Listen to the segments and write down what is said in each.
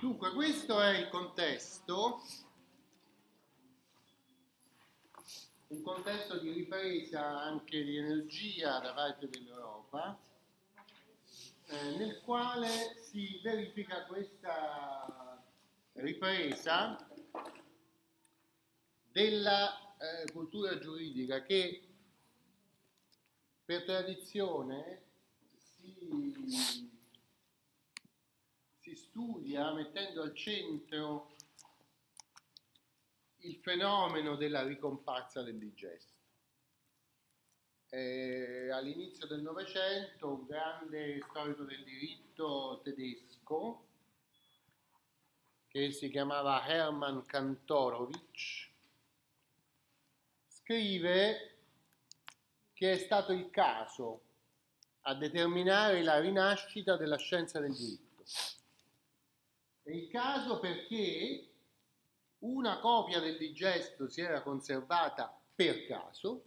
Dunque, questo è il contesto, un contesto di ripresa anche di energia da parte dell'Europa, eh, nel quale si verifica questa ripresa della eh, cultura giuridica che per tradizione si si studia mettendo al centro il fenomeno della ricomparsa del digesto. Eh, all'inizio del Novecento un grande storico del diritto tedesco che si chiamava Hermann Kantorowicz scrive che è stato il caso a determinare la rinascita della scienza del diritto. È il caso perché una copia del digesto si era conservata per caso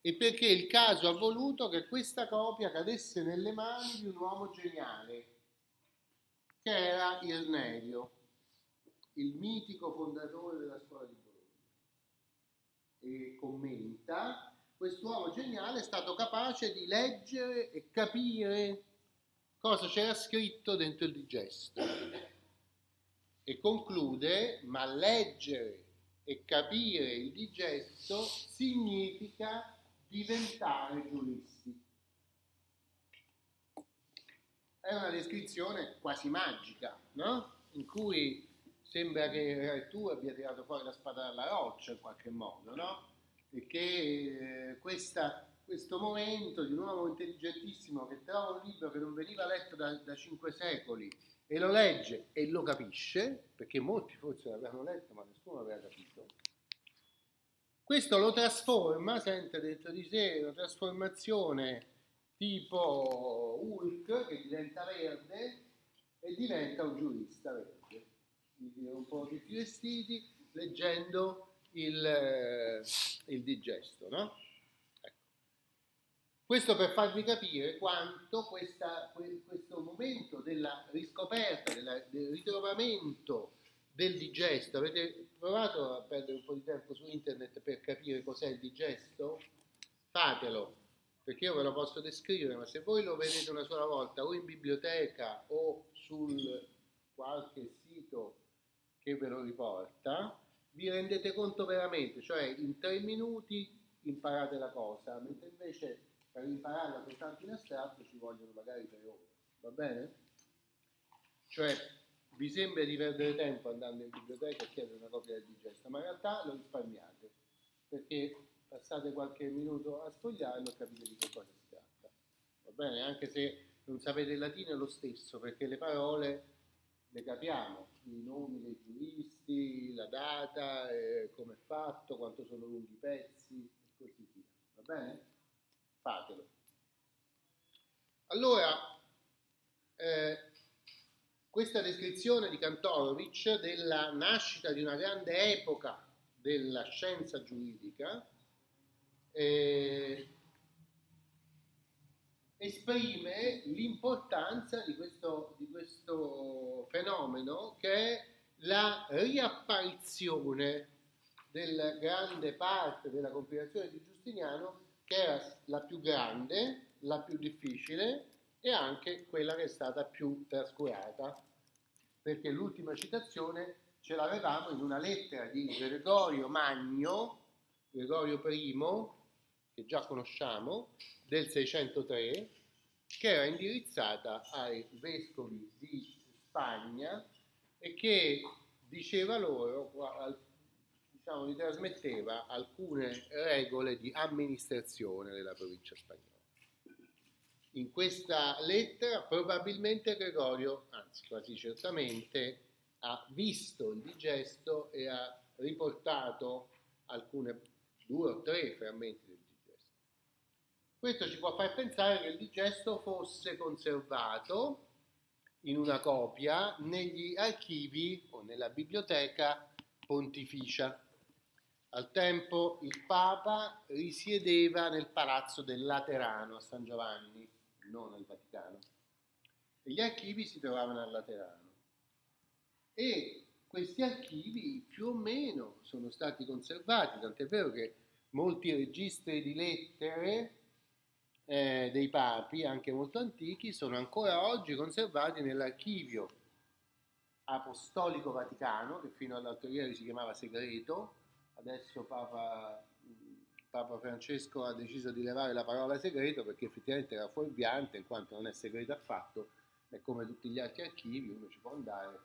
e perché il caso ha voluto che questa copia cadesse nelle mani di un uomo geniale, che era Irnerio, il mitico fondatore della scuola di Bologna. E commenta, quest'uomo geniale è stato capace di leggere e capire cosa c'era scritto dentro il digesto. E conclude, ma leggere e capire il digesto significa diventare giuristi. È una descrizione quasi magica, no? In cui sembra che tu abbia tirato fuori la spada dalla roccia in qualche modo, no? Che eh, questa questo momento di un uomo intelligentissimo che trova un libro che non veniva letto da, da cinque secoli e lo legge e lo capisce, perché molti forse l'avevano letto ma nessuno aveva capito, questo lo trasforma, sente dentro di sé una trasformazione tipo Hulk che diventa verde e diventa un giurista verde, quindi un po' tutti vestiti leggendo il, eh, il digesto, no? Questo per farvi capire quanto questa, questo momento della riscoperta, della, del ritrovamento del digesto, avete provato a perdere un po' di tempo su internet per capire cos'è il digesto? Fatelo, perché io ve lo posso descrivere, ma se voi lo vedete una sola volta o in biblioteca o sul qualche sito che ve lo riporta, vi rendete conto veramente, cioè in tre minuti imparate la cosa, mentre invece per impararla soltanto in astratto ci vogliono magari tre ore, va bene? Cioè vi sembra di perdere tempo andando in biblioteca a chiedere una copia del digesto, ma in realtà lo risparmiate, perché passate qualche minuto a sfogliarlo e capite di che cosa si tratta, va bene? Anche se non sapete il latino è lo stesso, perché le parole le capiamo, i nomi dei giuristi, la data, eh, come è fatto, quanto sono lunghi i pezzi e così via, va bene? Fatelo. Allora, eh, questa descrizione di Kantorowicz della nascita di una grande epoca della scienza giuridica eh, esprime l'importanza di questo, di questo fenomeno che è la riapparizione della grande parte della compilazione di Giustiniano che era la più grande, la più difficile e anche quella che è stata più trascurata, perché l'ultima citazione ce l'avevamo in una lettera di Gregorio Magno, Gregorio I, che già conosciamo, del 603, che era indirizzata ai vescovi di Spagna e che diceva loro diciamo, gli trasmetteva alcune regole di amministrazione della provincia spagnola. In questa lettera probabilmente Gregorio, anzi quasi certamente, ha visto il digesto e ha riportato alcune due o tre frammenti del digesto. Questo ci può far pensare che il digesto fosse conservato in una copia negli archivi o nella biblioteca pontificia. Al tempo il Papa risiedeva nel palazzo del Laterano a San Giovanni, non al Vaticano, e gli archivi si trovavano al Laterano. e questi archivi più o meno sono stati conservati, tant'è vero che molti registri di lettere eh, dei papi, anche molto antichi, sono ancora oggi conservati nell'archivio apostolico vaticano, che fino all'altro ieri si chiamava segreto, adesso Papa, Papa, Francesco ha deciso di levare la parola segreto perché effettivamente era fuorviante, in quanto non è segreto affatto, è come tutti gli altri archivi, uno ci può andare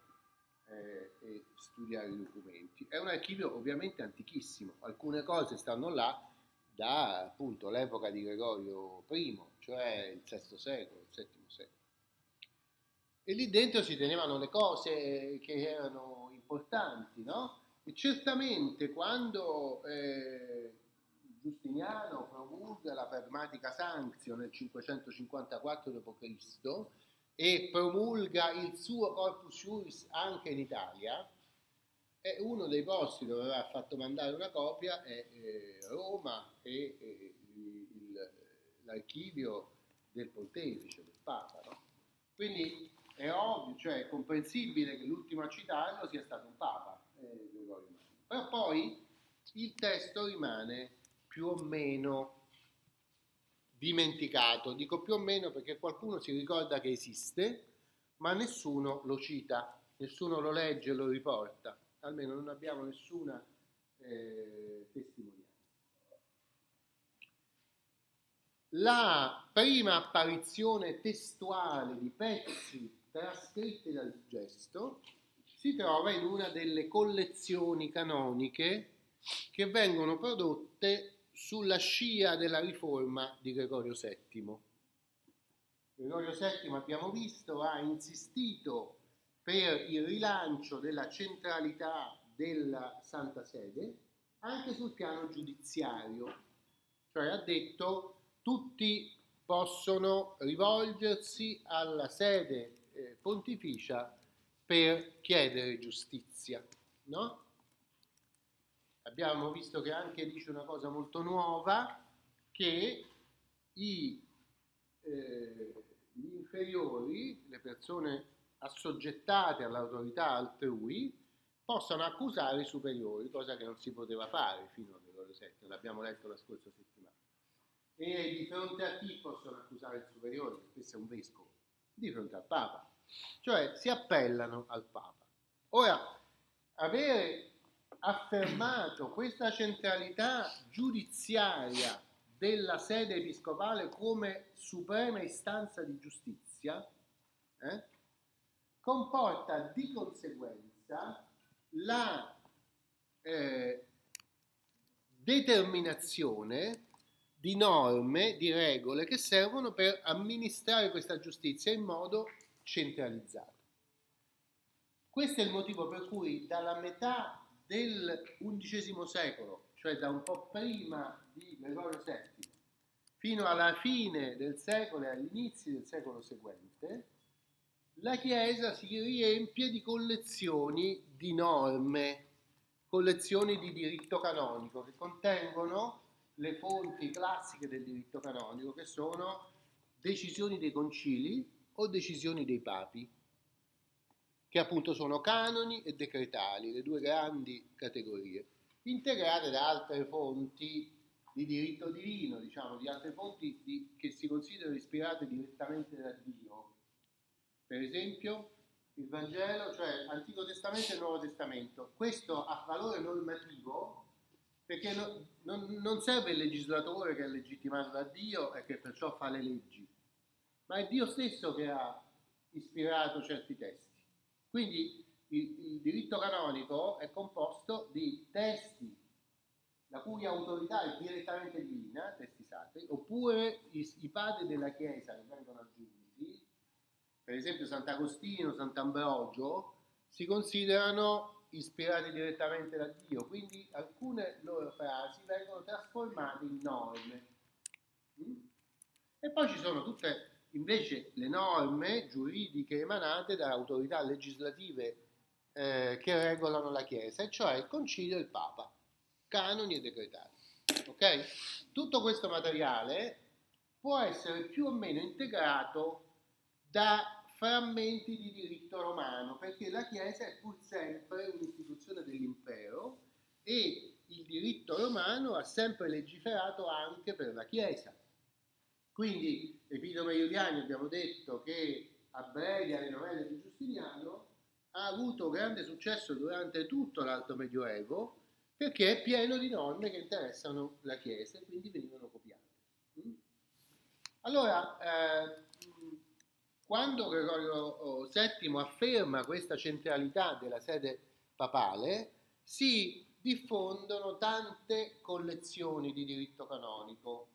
eh, e studiare i documenti. È un archivio ovviamente antichissimo, alcune cose stanno là da appunto l'epoca di Gregorio I, cioè il VI secolo, il VII secolo. E lì dentro si tenevano le cose che erano importanti, no? E certamente quando eh, Giustiniano promulga la pragmatica sanction nel 554 d.C., e promulga il suo corpus juris anche in Italia, è uno dei posti dove aveva fatto mandare una copia è eh, Roma e eh, il, l'archivio del pontefice, del Papa. No? Quindi è ovvio, cioè è comprensibile che l'ultimo a citarlo sia stato un Papa, eh, Però poi il testo rimane più o meno dimenticato. Dico più o meno perché qualcuno si ricorda che esiste, ma nessuno lo cita, nessuno lo legge e lo riporta. Almeno non abbiamo nessuna eh, testimonianza. La prima apparizione testuale di pezzi trascritti dal gesto si trova in una delle collezioni canoniche che vengono prodotte sulla scia della riforma di Gregorio VII. Gregorio VII, abbiamo visto, ha insistito per il rilancio della centralità della Santa Sede anche sul piano giudiziario, cioè ha detto tutti possono rivolgersi alla sede eh, pontificia per chiedere giustizia, no? abbiamo visto che anche dice una cosa molto nuova, che i, eh, gli inferiori, le persone assoggettate all'autorità altrui, possano accusare i superiori, cosa che non si poteva fare fino al Gregorio VII, l'abbiamo letto la scorsa settimana. E di fronte a chi possono accusare il superiore, spesso è un vescovo? Di fronte al Papa. Cioè si appellano al Papa. Ora, avere affermato questa centralità giudiziaria della sede episcopale come suprema istanza di giustizia, eh, comporta di conseguenza la eh, determinazione di norme, di regole che servono per amministrare questa giustizia in modo centralizzato. Questo è il motivo per cui dalla metà del XI secolo, cioè da un po' prima di Gregorio VII, fino alla fine del secolo e agli inizi del secolo seguente, la Chiesa si riempie di collezioni di norme, collezioni di diritto canonico che contengono le fonti classiche del diritto canonico, che sono decisioni dei concili o decisioni dei papi che appunto sono canoni e decretali, le due grandi categorie, integrate da altre fonti di diritto divino, diciamo, di altre fonti di, che si considerano ispirate direttamente da Dio. Per esempio, il Vangelo, cioè Antico Testamento e Nuovo Testamento. Questo ha valore normativo perché no, non, non serve il legislatore che è legittimato da Dio e che perciò fa le leggi, ma è Dio stesso che ha ispirato certi testi. Quindi il, il diritto canonico è composto di testi la cui autorità è direttamente divina, testi sacri, oppure i, i padri della Chiesa che vengono aggiunti, per esempio Sant'Agostino, Sant'Ambrogio, si considerano ispirati direttamente da Dio, quindi alcune loro frasi vengono trasformate in norme. Mm? E poi ci sono tutte invece le norme giuridiche emanate da autorità legislative eh, che regolano la Chiesa, e cioè il Concilio e il Papa, canoni e decretali. Ok? Tutto questo materiale può essere più o meno integrato da frammenti di diritto romano, perché la Chiesa è pur sempre un'istituzione dell'impero e il diritto romano ha sempre legiferato anche per la Chiesa. Quindi, Epitome Iuliani abbiamo detto che abbregia le novelle di Giustiniano, ha avuto grande successo durante tutto l'Alto Medioevo perché è pieno di norme che interessano la Chiesa e quindi venivano copiate. Mm? Allora, eh, quando Gregorio VII afferma questa centralità della sede papale, si diffondono tante collezioni di diritto canonico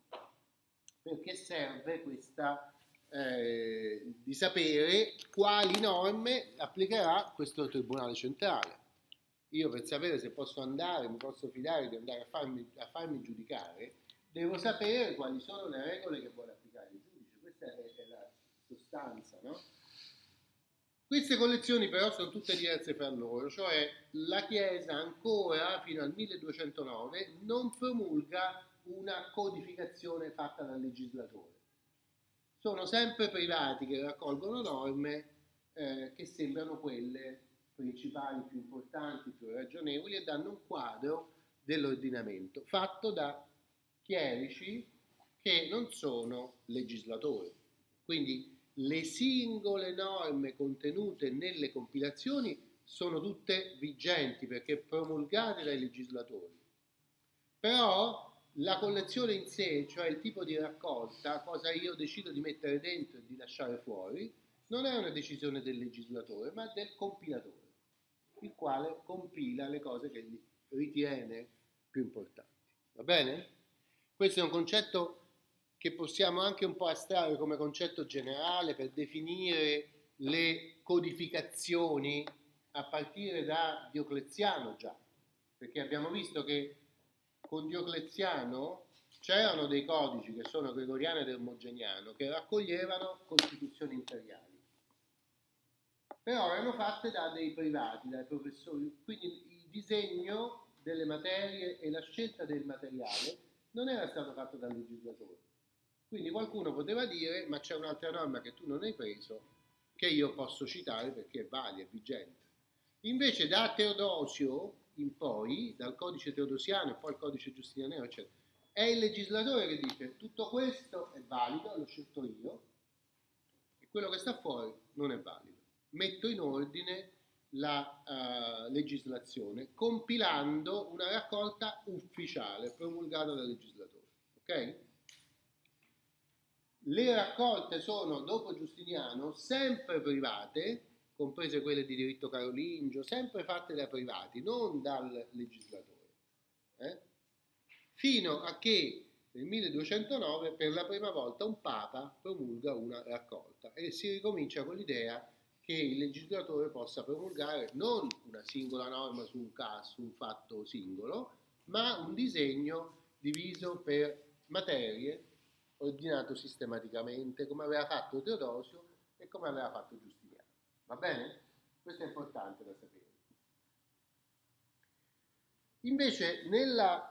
perché serve questa eh, di sapere quali norme applicherà questo Tribunale Centrale. Io per sapere se posso andare, mi posso fidare di andare a farmi, a farmi giudicare, devo sapere quali sono le regole che vuole applicare il giudice. Questa è, è la sostanza, no? Queste collezioni però sono tutte diverse fra loro, cioè la Chiesa ancora fino al 1209 non promulga una codificazione fatta dal legislatore sono sempre privati che raccolgono norme eh, che sembrano quelle principali, più importanti, più ragionevoli e danno un quadro dell'ordinamento fatto da chierici che non sono legislatori. Quindi le singole norme contenute nelle compilazioni sono tutte vigenti perché promulgate dai legislatori. Però la collezione in sé, cioè il tipo di raccolta, cosa io decido di mettere dentro e di lasciare fuori, non è una decisione del legislatore, ma del compilatore, il quale compila le cose che ritiene più importanti. Va bene? Questo è un concetto che possiamo anche un po' astrarre come concetto generale per definire le codificazioni a partire da Diocleziano già, perché abbiamo visto che con Diocleziano c'erano dei codici che sono gregoriano ed ermogeniano che raccoglievano costituzioni imperiali però erano fatte da dei privati, dai professori, quindi il disegno delle materie e la scelta del materiale non era stato fatto dal legislatore. Quindi qualcuno poteva dire, ma c'è un'altra norma che tu non hai preso, che io posso citare perché è valida, è vigente. Invece da Teodosio in poi, dal codice teodosiano e poi al codice giustiniano, eccetera, è il legislatore che dice tutto questo è valido, l'ho scelto io, e quello che sta fuori non è valido. Metto in ordine la uh, legislazione compilando una raccolta ufficiale promulgata dal legislatore. Ok? Le raccolte sono, dopo Giustiniano, sempre private, comprese quelle di diritto carolingio, sempre fatte da privati, non dal legislatore. Eh? Fino a che nel 1209 per la prima volta un papa promulga una raccolta e si ricomincia con l'idea che il legislatore possa promulgare non una singola norma su un caso, su un fatto singolo, ma un disegno diviso per materie, ordinato sistematicamente, come aveva fatto Teodosio e come aveva fatto Giustiniano. Va bene? Questo è importante da sapere. Invece nella,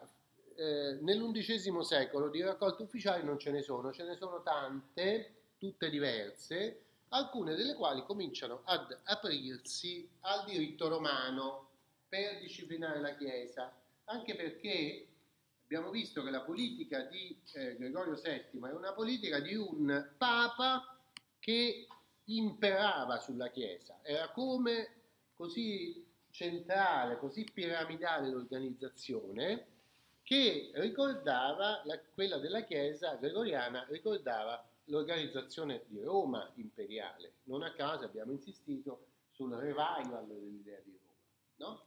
eh, nell'undicesimo secolo di raccolte ufficiali non ce ne sono, ce ne sono tante, tutte diverse, alcune delle quali cominciano ad aprirsi al diritto romano per disciplinare la Chiesa, anche perché abbiamo visto che la politica di eh, Gregorio VII è una politica di un papa che imperava sulla Chiesa, era come così centrale, così piramidale l'organizzazione che ricordava la, quella della Chiesa gregoriana, ricordava l'organizzazione di Roma imperiale. Non a caso abbiamo insistito sul revival dell'idea di Roma. No?